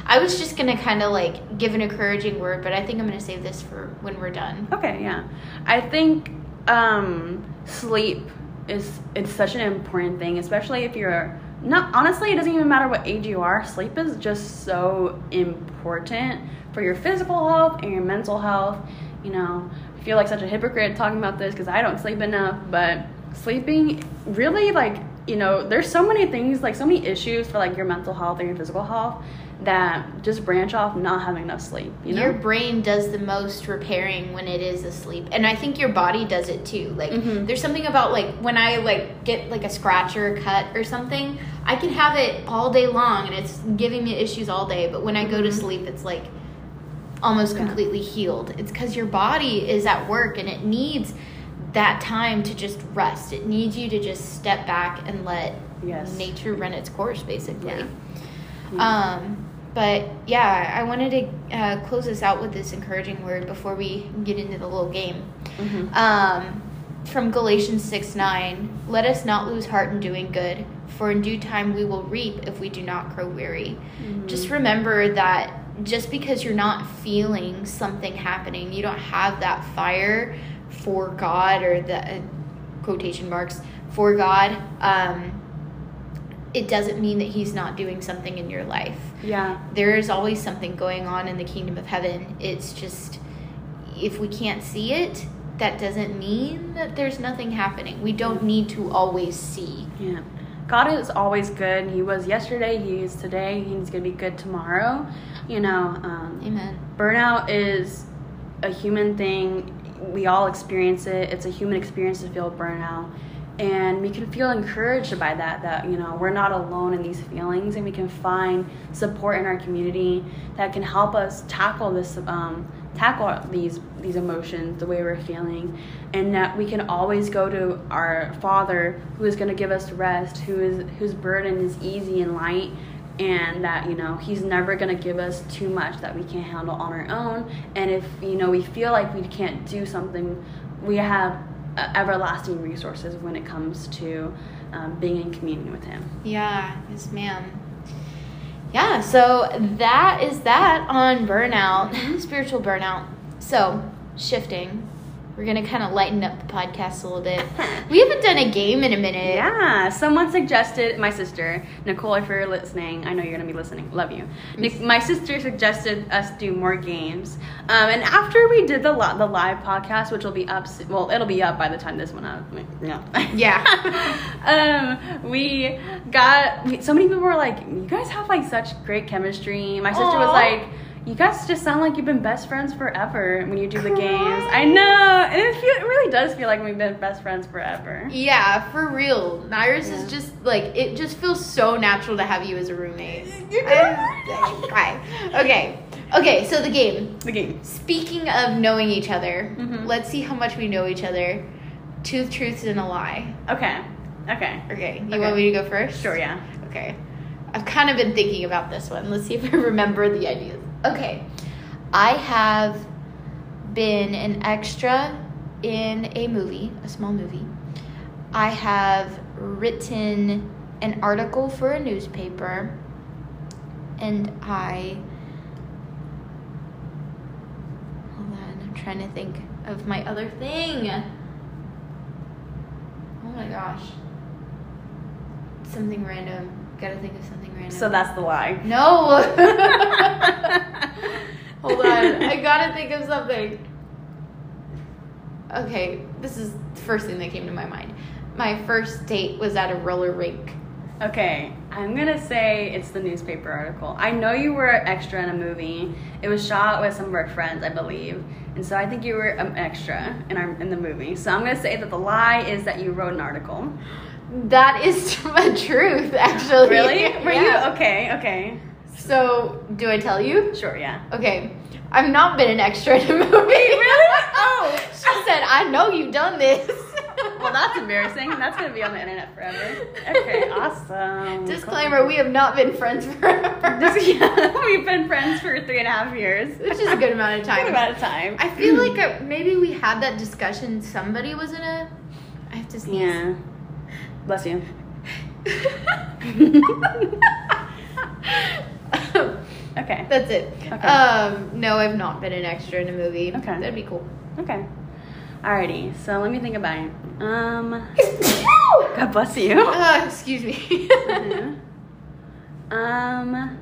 [SPEAKER 1] I was just gonna kind of like give an encouraging word, but I think I'm gonna save this for when we're done.
[SPEAKER 2] Okay, yeah. I think um, sleep is it's such an important thing, especially if you're not honestly, it doesn't even matter what age you are. Sleep is just so important for your physical health and your mental health. You know, I feel like such a hypocrite talking about this because I don't sleep enough, but sleeping really like you know, there's so many things like so many issues for like your mental health and your physical health that just branch off not having enough sleep. You know,
[SPEAKER 1] Your brain does the most repairing when it is asleep, and I think your body does it too. Like,
[SPEAKER 2] Mhm.
[SPEAKER 1] there's something about like when I like get like a scratch or a cut or something, I can have it all day long, and it's giving me issues all day. But when I go to
[SPEAKER 2] Mhm.
[SPEAKER 1] sleep, it's like almost
[SPEAKER 2] Yeah.
[SPEAKER 1] completely healed. It's because your body is at work and it needs that time to just rest. It needs you to just step back and let
[SPEAKER 2] Yes.
[SPEAKER 1] nature run its course, basically.
[SPEAKER 2] Yeah.
[SPEAKER 1] Um, but yeah, I wanted to uh, close this out with this encouraging word before we get into the little game.
[SPEAKER 2] Mhm.
[SPEAKER 1] Um, from Galatians 6 9, let us not lose heart in doing good, for in due time we will reap if we do not grow weary.
[SPEAKER 2] Mhm.
[SPEAKER 1] Just remember that just because you're not feeling something happening, you don't have that fire for God or the uh, quotation marks for God. Um, it doesn't mean that He's not doing something in your life
[SPEAKER 2] Yeah.
[SPEAKER 1] there is always something going on in the kingdom of heaven. It's just if we can't see it, that doesn't mean that there's nothing happening. We don't need to always see.
[SPEAKER 2] Yeah. God is always good. He was yesterday, he is today, he's going to be good tomorrow. You know, um,
[SPEAKER 1] Amen.
[SPEAKER 2] burnout is a human thing. We all experience it. It's a human experience to feel burnout. And we can feel encouraged by that, that, you know, we're not alone in these feelings and we can find support in our community that can help us tackle this, um, tackle these, these emotions the way we're feeling. And that we can always go to our Father who is going to give us rest, who is, whose burden is easy and light and that you know he's never going to give us too much that we can't handle on our own and if you know we feel like we can't do something we have uh, everlasting resources when it comes to um, being in communion with Him.
[SPEAKER 1] Yeah, yes, ma'am. Yeah, so that is that on burnout, spiritual burnout. So, shifting, we're going to kind of lighten up the podcast a little bit. We haven't done a game in a minute.
[SPEAKER 2] Yeah, someone suggested my sister Nicole. If you're listening, I know you're gonna be listening. Love you. Nic- my sister suggested us do more games, um, and after we did the the live podcast, which will be up, well, it'll be up by the time this one out. No.
[SPEAKER 1] Yeah.
[SPEAKER 2] um, we got we, so many people were like, "You guys have like such great chemistry." My sister was like. You guys just sound like you've been best friends forever when you do the games. I know, and it, feel, it really does feel like we've been best friends forever.
[SPEAKER 1] Yeah, for real. Nairis
[SPEAKER 2] Yeah.
[SPEAKER 1] is just like it just feels so natural to have you as a roommate. Hi. Okay. Okay, so the game.
[SPEAKER 2] The game.
[SPEAKER 1] Speaking of knowing each other,
[SPEAKER 2] Mhm.
[SPEAKER 1] let's see how much we know each other. Two truths and a lie.
[SPEAKER 2] Okay. Okay.
[SPEAKER 1] Okay, you
[SPEAKER 2] Okay.
[SPEAKER 1] want me to go first?
[SPEAKER 2] Sure, yeah.
[SPEAKER 1] Okay. I've kind of been thinking about this one. Let's see if I remember the ideas. Okay. I have been an extra in a movie, a small movie. I have written an article for a newspaper. And I. Hold on, I'm trying to think of my other thing. Oh my gosh. Something random. Gotta think of something random.
[SPEAKER 2] So that's the lie.
[SPEAKER 1] No! Hold on. I gotta think of something. Okay, this is the first thing that came to my mind. My first date was at a roller rink.
[SPEAKER 2] Okay, I'm gonna say it's the newspaper article. I know you were an extra in a movie. It was shot with some of our friends, I believe, and so I think you were an extra in our in the movie. So I'm gonna say that the lie is that you wrote an article.
[SPEAKER 1] That is the truth, actually.
[SPEAKER 2] Really? Were
[SPEAKER 1] Yeah.
[SPEAKER 2] you okay? Okay,
[SPEAKER 1] So, do I tell you?
[SPEAKER 2] sure, yeah.
[SPEAKER 1] Okay. I've not been an extra in a movie.
[SPEAKER 2] really? Oh.
[SPEAKER 1] She said, I know you've done this.
[SPEAKER 2] Well, that's embarrassing. That's gonna be on the internet forever. Okay, awesome.
[SPEAKER 1] Disclaimer, we have not been friends forever.
[SPEAKER 2] Yeah, we've been friends for three and a half years.
[SPEAKER 1] Which is a good amount of time.
[SPEAKER 2] Good amount of time.
[SPEAKER 1] I feel like uh, maybe we had that discussion. Somebody was in a. I have to sneeze.
[SPEAKER 2] Yeah. Bless you. Okay.
[SPEAKER 1] That's it.
[SPEAKER 2] Okay.
[SPEAKER 1] Um, no, I've not been an extra in a movie.
[SPEAKER 2] Okay.
[SPEAKER 1] That'd be cool.
[SPEAKER 2] Okay. Alrighty. So let me think about it. Um. God bless you.
[SPEAKER 1] Uh, excuse me.
[SPEAKER 2] Um.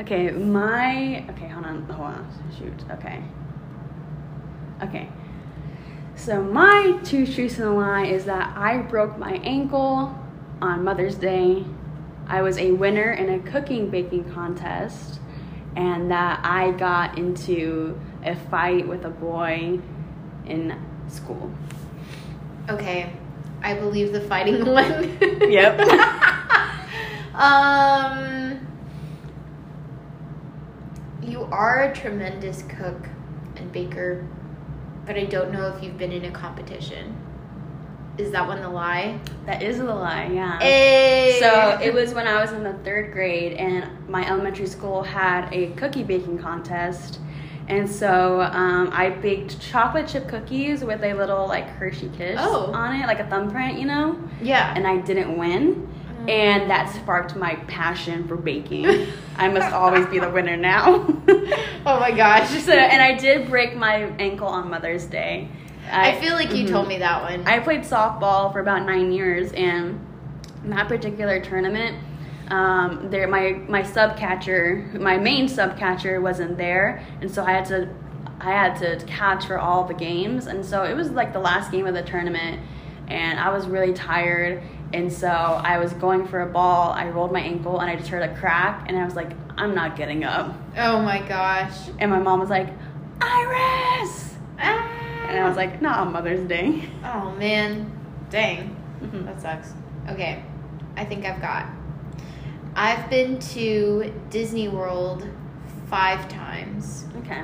[SPEAKER 2] Okay, my. Okay, hold on. Hold on. Shoot. Okay. Okay. So my two truths and a lie is that I broke my ankle on Mother's Day. I was a winner in a cooking baking contest, and that I got into a fight with a boy in school.
[SPEAKER 1] okay, I believe the fighting one.
[SPEAKER 2] Yep.
[SPEAKER 1] um, you are a tremendous cook and baker, but I don't know if you've been in a competition. Is that one the lie?
[SPEAKER 2] That is the lie, yeah.
[SPEAKER 1] Hey.
[SPEAKER 2] So it was when I was in the third grade, and my elementary school had a cookie baking contest. And so um, I baked chocolate chip cookies with a little like Hershey kiss
[SPEAKER 1] Oh.
[SPEAKER 2] on it, like a thumbprint, you know?
[SPEAKER 1] Yeah.
[SPEAKER 2] And I didn't win.
[SPEAKER 1] Mm.
[SPEAKER 2] And that sparked my passion for baking. I must always be the winner now.
[SPEAKER 1] oh my gosh.
[SPEAKER 2] so, and I did break my ankle on Mother's Day.
[SPEAKER 1] I feel like you
[SPEAKER 2] Mhm.
[SPEAKER 1] told me that one.
[SPEAKER 2] I played softball for about nine years, and in that particular tournament, um, there my my sub catcher, my main sub catcher wasn't there, and so I had to I had to catch for all the games, and so it was like the last game of the tournament, and I was really tired, and so I was going for a ball. I rolled my ankle, and I just heard a crack, and I was like, I'm not getting up,
[SPEAKER 1] oh my gosh.
[SPEAKER 2] and my mom was like, Iris,
[SPEAKER 1] Ah.
[SPEAKER 2] And I was like, not on Mother's Day.
[SPEAKER 1] oh man. Dang.
[SPEAKER 2] Mhm.
[SPEAKER 1] That sucks. Okay. I think I've got. I've been to Disney World five times.
[SPEAKER 2] Okay.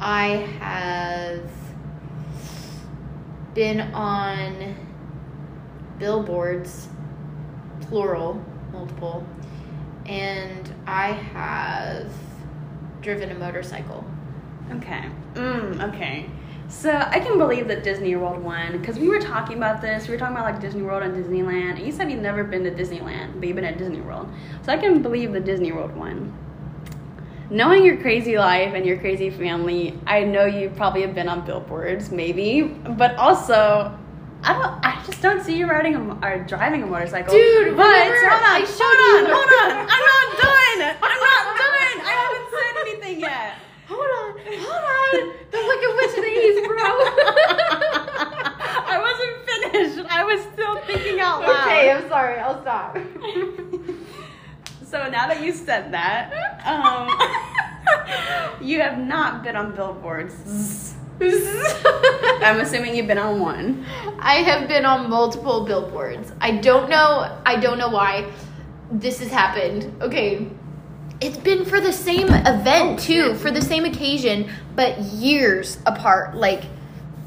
[SPEAKER 1] I have been on billboards, plural, multiple, and I have driven a motorcycle.
[SPEAKER 2] Okay. Mm, okay. So I can believe that Disney World won because we were talking about this. We were talking about like Disney World and Disneyland. And you said you've never been to Disneyland, but you've been at Disney World. So I can believe that Disney World won. Knowing your crazy life and your crazy family, I know you probably have been on billboards, maybe, but also. I don't. I just don't see you riding a, or driving a motorcycle.
[SPEAKER 1] Dude,
[SPEAKER 2] but hold on,
[SPEAKER 1] I
[SPEAKER 2] hold on, hold on. I'm not done. I'm not done. I haven't said anything yet.
[SPEAKER 1] Hold on, hold on. The Wicked Witch of the East, bro.
[SPEAKER 2] I wasn't finished. I was still thinking out loud.
[SPEAKER 1] okay, I'm sorry. I'll stop.
[SPEAKER 2] so now that you said that, um, you have not been on billboards. I'm assuming you've been on one.
[SPEAKER 1] I have been on multiple billboards. I don't know. I don't know why this has happened. Okay. It's been for the same event
[SPEAKER 2] Oh,
[SPEAKER 1] too, for the same occasion, but years apart. Like,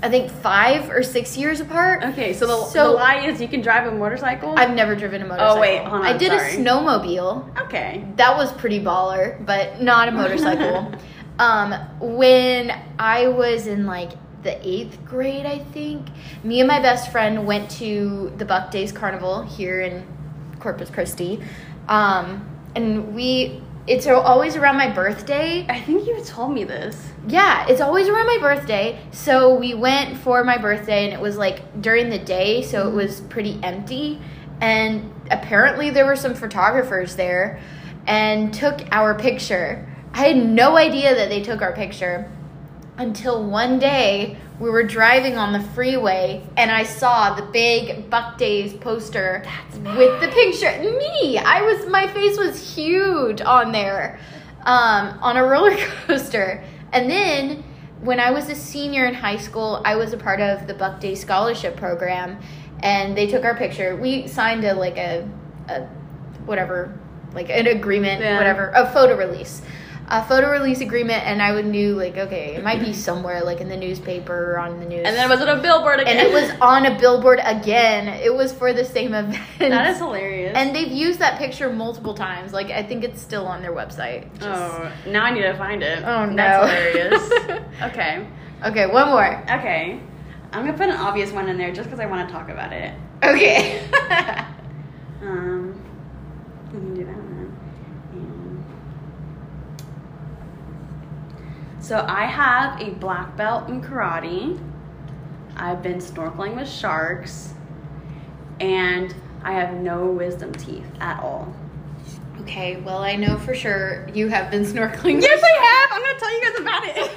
[SPEAKER 1] I think five or six years apart.
[SPEAKER 2] Okay, so the,
[SPEAKER 1] So-
[SPEAKER 2] the lie is you can drive a motorcycle.
[SPEAKER 1] I've never driven a motorcycle.
[SPEAKER 2] Oh, wait, hold on,
[SPEAKER 1] I did
[SPEAKER 2] sorry.
[SPEAKER 1] a snowmobile.
[SPEAKER 2] okay.
[SPEAKER 1] That was pretty baller, but not a motorcycle. um, when I was in like the eighth grade, I think, me and my best friend went to the Buc Days Carnival here in Corpus Christi. Um, and we, it's always around my birthday.
[SPEAKER 2] I think you told me this.
[SPEAKER 1] Yeah, it's always around my birthday. So we went for my birthday, and it was like during the day, so it was pretty empty. And apparently, there were some photographers there and took our picture. I had no idea that they took our picture until one day we were driving on the freeway and I saw the big Buc Days poster with the picture. Me, I was my face was huge on there, um, on a roller coaster. And then when I was a senior in high school, I was a part of the Buc Day scholarship program, and they took our picture. We signed a like a, a whatever, like an agreement,
[SPEAKER 2] Yeah.
[SPEAKER 1] whatever, a photo release a photo release agreement and I would knew like okay it might be somewhere like in the newspaper or on the news
[SPEAKER 2] And then it was it a billboard again?
[SPEAKER 1] and it was on a billboard again it was for the same event
[SPEAKER 2] that is hilarious.
[SPEAKER 1] and they've used that picture multiple times like I think it's still on their website Just-
[SPEAKER 2] oh, now I need to find it.
[SPEAKER 1] Oh, no.
[SPEAKER 2] That's hilarious. okay.
[SPEAKER 1] okay one more
[SPEAKER 2] Okay. I'm gonna put an obvious one in there just because I want to talk about it.
[SPEAKER 1] okay
[SPEAKER 2] Um, let me do that one. And- So I have a black belt in karate. I've been snorkeling with sharks, and I have no wisdom teeth at all.
[SPEAKER 1] okay well I know for sure you have been snorkeling
[SPEAKER 2] Yes, I have. I'm gonna tell you guys about it.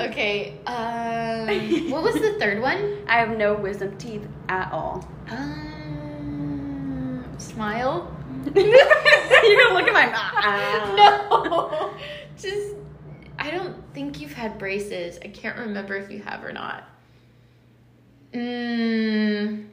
[SPEAKER 1] okay um what was the third one
[SPEAKER 2] I have no wisdom teeth at all.
[SPEAKER 1] um smile
[SPEAKER 2] You're gonna look at my mouth.
[SPEAKER 1] no, just I don't think you've had braces. I can't remember if you have or not. Mm,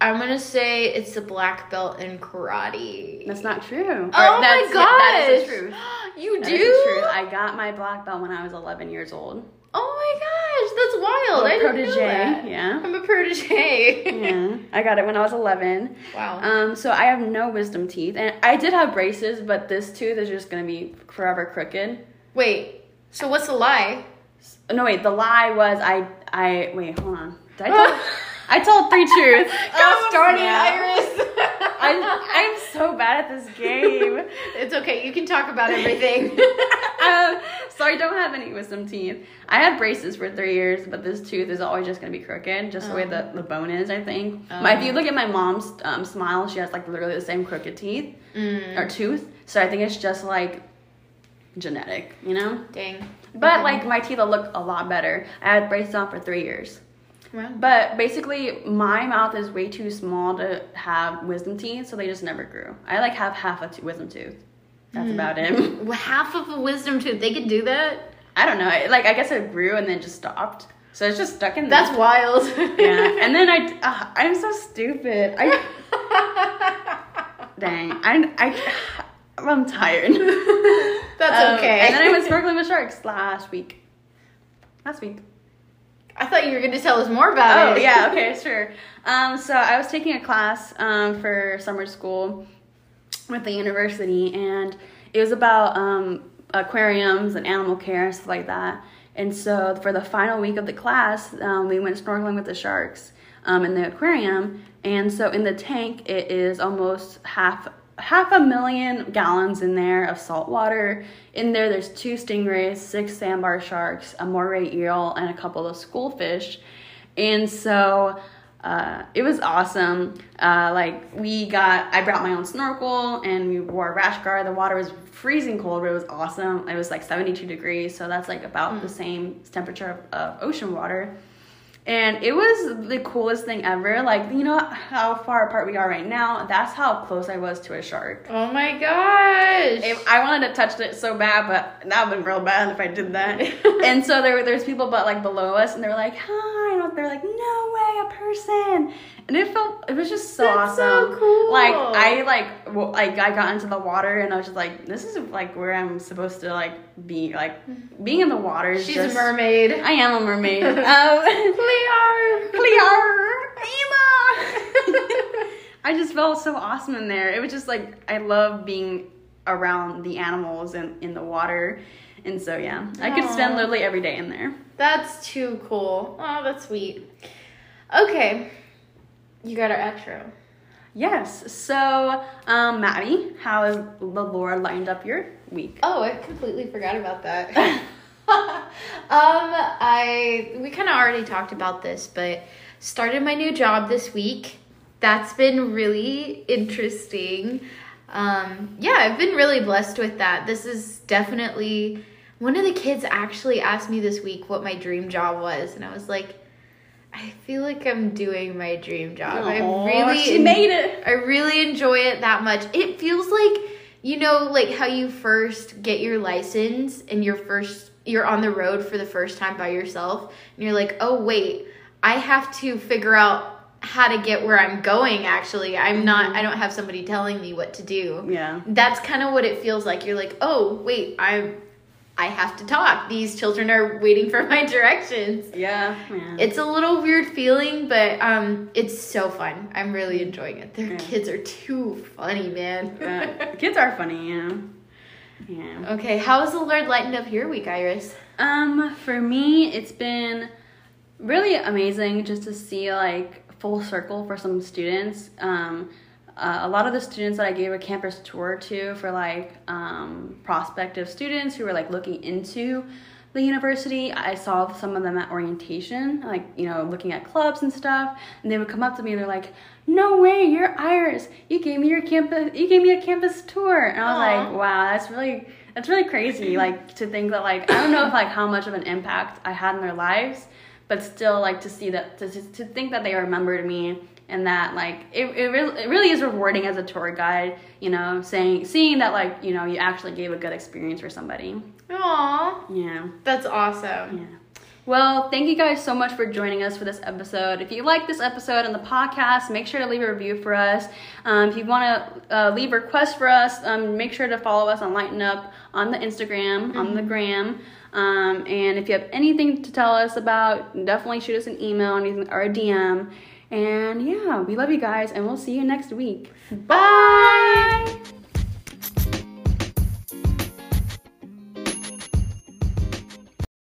[SPEAKER 1] I'm gonna say it's a black belt in karate.
[SPEAKER 2] That's not true.
[SPEAKER 1] Oh my
[SPEAKER 2] that's-
[SPEAKER 1] gosh!
[SPEAKER 2] That is the truth.
[SPEAKER 1] You
[SPEAKER 2] That
[SPEAKER 1] do?
[SPEAKER 2] truth. I got my black belt when I was 11 years old.
[SPEAKER 1] Oh my gosh, that's wild! I
[SPEAKER 2] Little
[SPEAKER 1] didn't know
[SPEAKER 2] protege, yeah.
[SPEAKER 1] I'm a protege.
[SPEAKER 2] Yeah, I got it when I was 11.
[SPEAKER 1] Wow.
[SPEAKER 2] Um, so I have no wisdom teeth, and I did have braces, but this tooth is just gonna be forever crooked.
[SPEAKER 1] Wait. So what's the lie?
[SPEAKER 2] No, wait. The lie was I. I wait. Hold on. Did I tell? I told three truths.
[SPEAKER 1] Got started,
[SPEAKER 2] snap.
[SPEAKER 1] Iris.
[SPEAKER 2] I, I'm so bad at this game.
[SPEAKER 1] It's okay. You can talk about everything.
[SPEAKER 2] um, so I don't have any wisdom teeth. I had braces for three years, but this tooth is always just gonna be crooked, just the way the, the bone is. I think. My, if you
[SPEAKER 1] Oh.
[SPEAKER 2] look at my mom's um, smile, she has like literally the same crooked teeth
[SPEAKER 1] Mm,
[SPEAKER 2] or tooth. So I think it's just like genetic, you know.
[SPEAKER 1] dang.
[SPEAKER 2] But like my teeth will look a lot better. I had braces on for three years. But basically, my mouth is way too small to have wisdom teeth, so they just never grew. I like have half a t- wisdom tooth. That's about it.
[SPEAKER 1] Well, half of a wisdom tooth. They could do that.
[SPEAKER 2] I don't know. Like I guess it grew and then just stopped, so it's just stuck in there.
[SPEAKER 1] That's wild.
[SPEAKER 2] yeah. And then I, uh, I'm so stupid. I dang. I, I, I'm tired.
[SPEAKER 1] That's
[SPEAKER 2] Um,
[SPEAKER 1] okay.
[SPEAKER 2] And then I went snorkeling with sharks last week. Last week.
[SPEAKER 1] I thought you were going to tell us more about
[SPEAKER 2] Oh
[SPEAKER 1] it.
[SPEAKER 2] yeah, okay, sure. Um, so I was taking a class um, for summer school with the university, and it was about um, aquariums and animal care and stuff like that. And so for the final week of the class, um, we went snorkeling with the sharks um, in the aquarium. And so in the tank, it is almost half half a million gallons in there of salt water. In there, there's two stingrays, six sandbar sharks, a moray eel, and a couple of schoolfish. And so uh, it was awesome. Uh, like we got, I brought my own snorkel and we wore a rash guard. The water was freezing cold, but it was awesome. It was like 72 degrees, so that's like about mm. the same temperature of, of ocean water and it was the coolest thing ever. Like, you know how far apart we are right now? That's how close I was to a shark.
[SPEAKER 1] Oh my gosh.
[SPEAKER 2] If I wanted to touch it so bad, but that would have been real bad if I did that. and so there there's people but like below us and they were like, hi. And they're like, no way, a person. And it felt it was just so
[SPEAKER 1] That's
[SPEAKER 2] awesome.
[SPEAKER 1] So cool.
[SPEAKER 2] Like I like w- like I got into the water and I was just like, this is like where I'm supposed to like be. Like being in the water is
[SPEAKER 1] She's
[SPEAKER 2] just,
[SPEAKER 1] a mermaid.
[SPEAKER 2] I am a mermaid. um,
[SPEAKER 1] Clear.
[SPEAKER 2] Clear. Emma. I just felt so awesome in there. It was just like I love being around the animals and in the water. And so yeah, I could spend literally every day in there.
[SPEAKER 1] That's too cool. Oh, that's sweet. Okay. You got our outro.
[SPEAKER 2] Yes. So, um, Maddie, how has the Lord lined up your week?
[SPEAKER 1] Oh, I completely forgot about that. um, I we kind of already talked about this, but started my new job this week. That's been really interesting. Um, yeah, I've been really blessed with that. This is definitely one of the kids actually asked me this week what my dream job was, and I was like, I feel like I'm doing my dream job.
[SPEAKER 2] Aww,
[SPEAKER 1] I really
[SPEAKER 2] she made it.
[SPEAKER 1] I really enjoy it that much. It feels like you know, like how you first get your license and you're first you're on the road for the first time by yourself and you're like, "Oh, wait, I have to figure out how to get where I'm going actually. I'm mm-hmm. not I don't have somebody telling me what to do."
[SPEAKER 2] Yeah.
[SPEAKER 1] That's kind of what it feels like. You're like, "Oh, wait, I'm I have to talk. These children are waiting for my directions."
[SPEAKER 2] Yeah. yeah.
[SPEAKER 1] It's a little weird feeling, but um, it's so fun. I'm really enjoying it. Their
[SPEAKER 2] Yeah.
[SPEAKER 1] kids are too funny, man.
[SPEAKER 2] Uh, kids are funny, yeah. Yeah.
[SPEAKER 1] okay, how has the Lord lightened up your week, Iris?
[SPEAKER 2] Um, for me, it's been really amazing just to see like full circle for some students. Um, uh, a lot of the students that I gave a campus tour to for like um, prospective students who were like looking into the university, I saw some of them at orientation, like you know, looking at clubs and stuff, and they would come up to me and they're like, "No way, you're Iris! You gave me your campus, you gave me a campus tour," and I was
[SPEAKER 1] Aw.
[SPEAKER 2] like, "Wow, that's really." That's really crazy, like to think that, like I don't know if like how much of an impact I had in their lives, but still, like to see that, to, to think that they remembered me and that like it, it, really, it really is rewarding as a tour guide you know saying seeing that like you know you actually gave a good experience for somebody.
[SPEAKER 1] Aw,
[SPEAKER 2] yeah.
[SPEAKER 1] That's awesome.
[SPEAKER 2] yeah. Well thank you guys so much for joining us for this episode. If you like this episode and the podcast make sure to leave a review for us. Um, if you want to uh, leave requests for us um, make sure to follow us on lighten up on the instagram on the gram. Um, and if you have anything to tell us about definitely shoot us an email or a dm and yeah, we love you guys, and we'll see you next week.
[SPEAKER 1] Bye.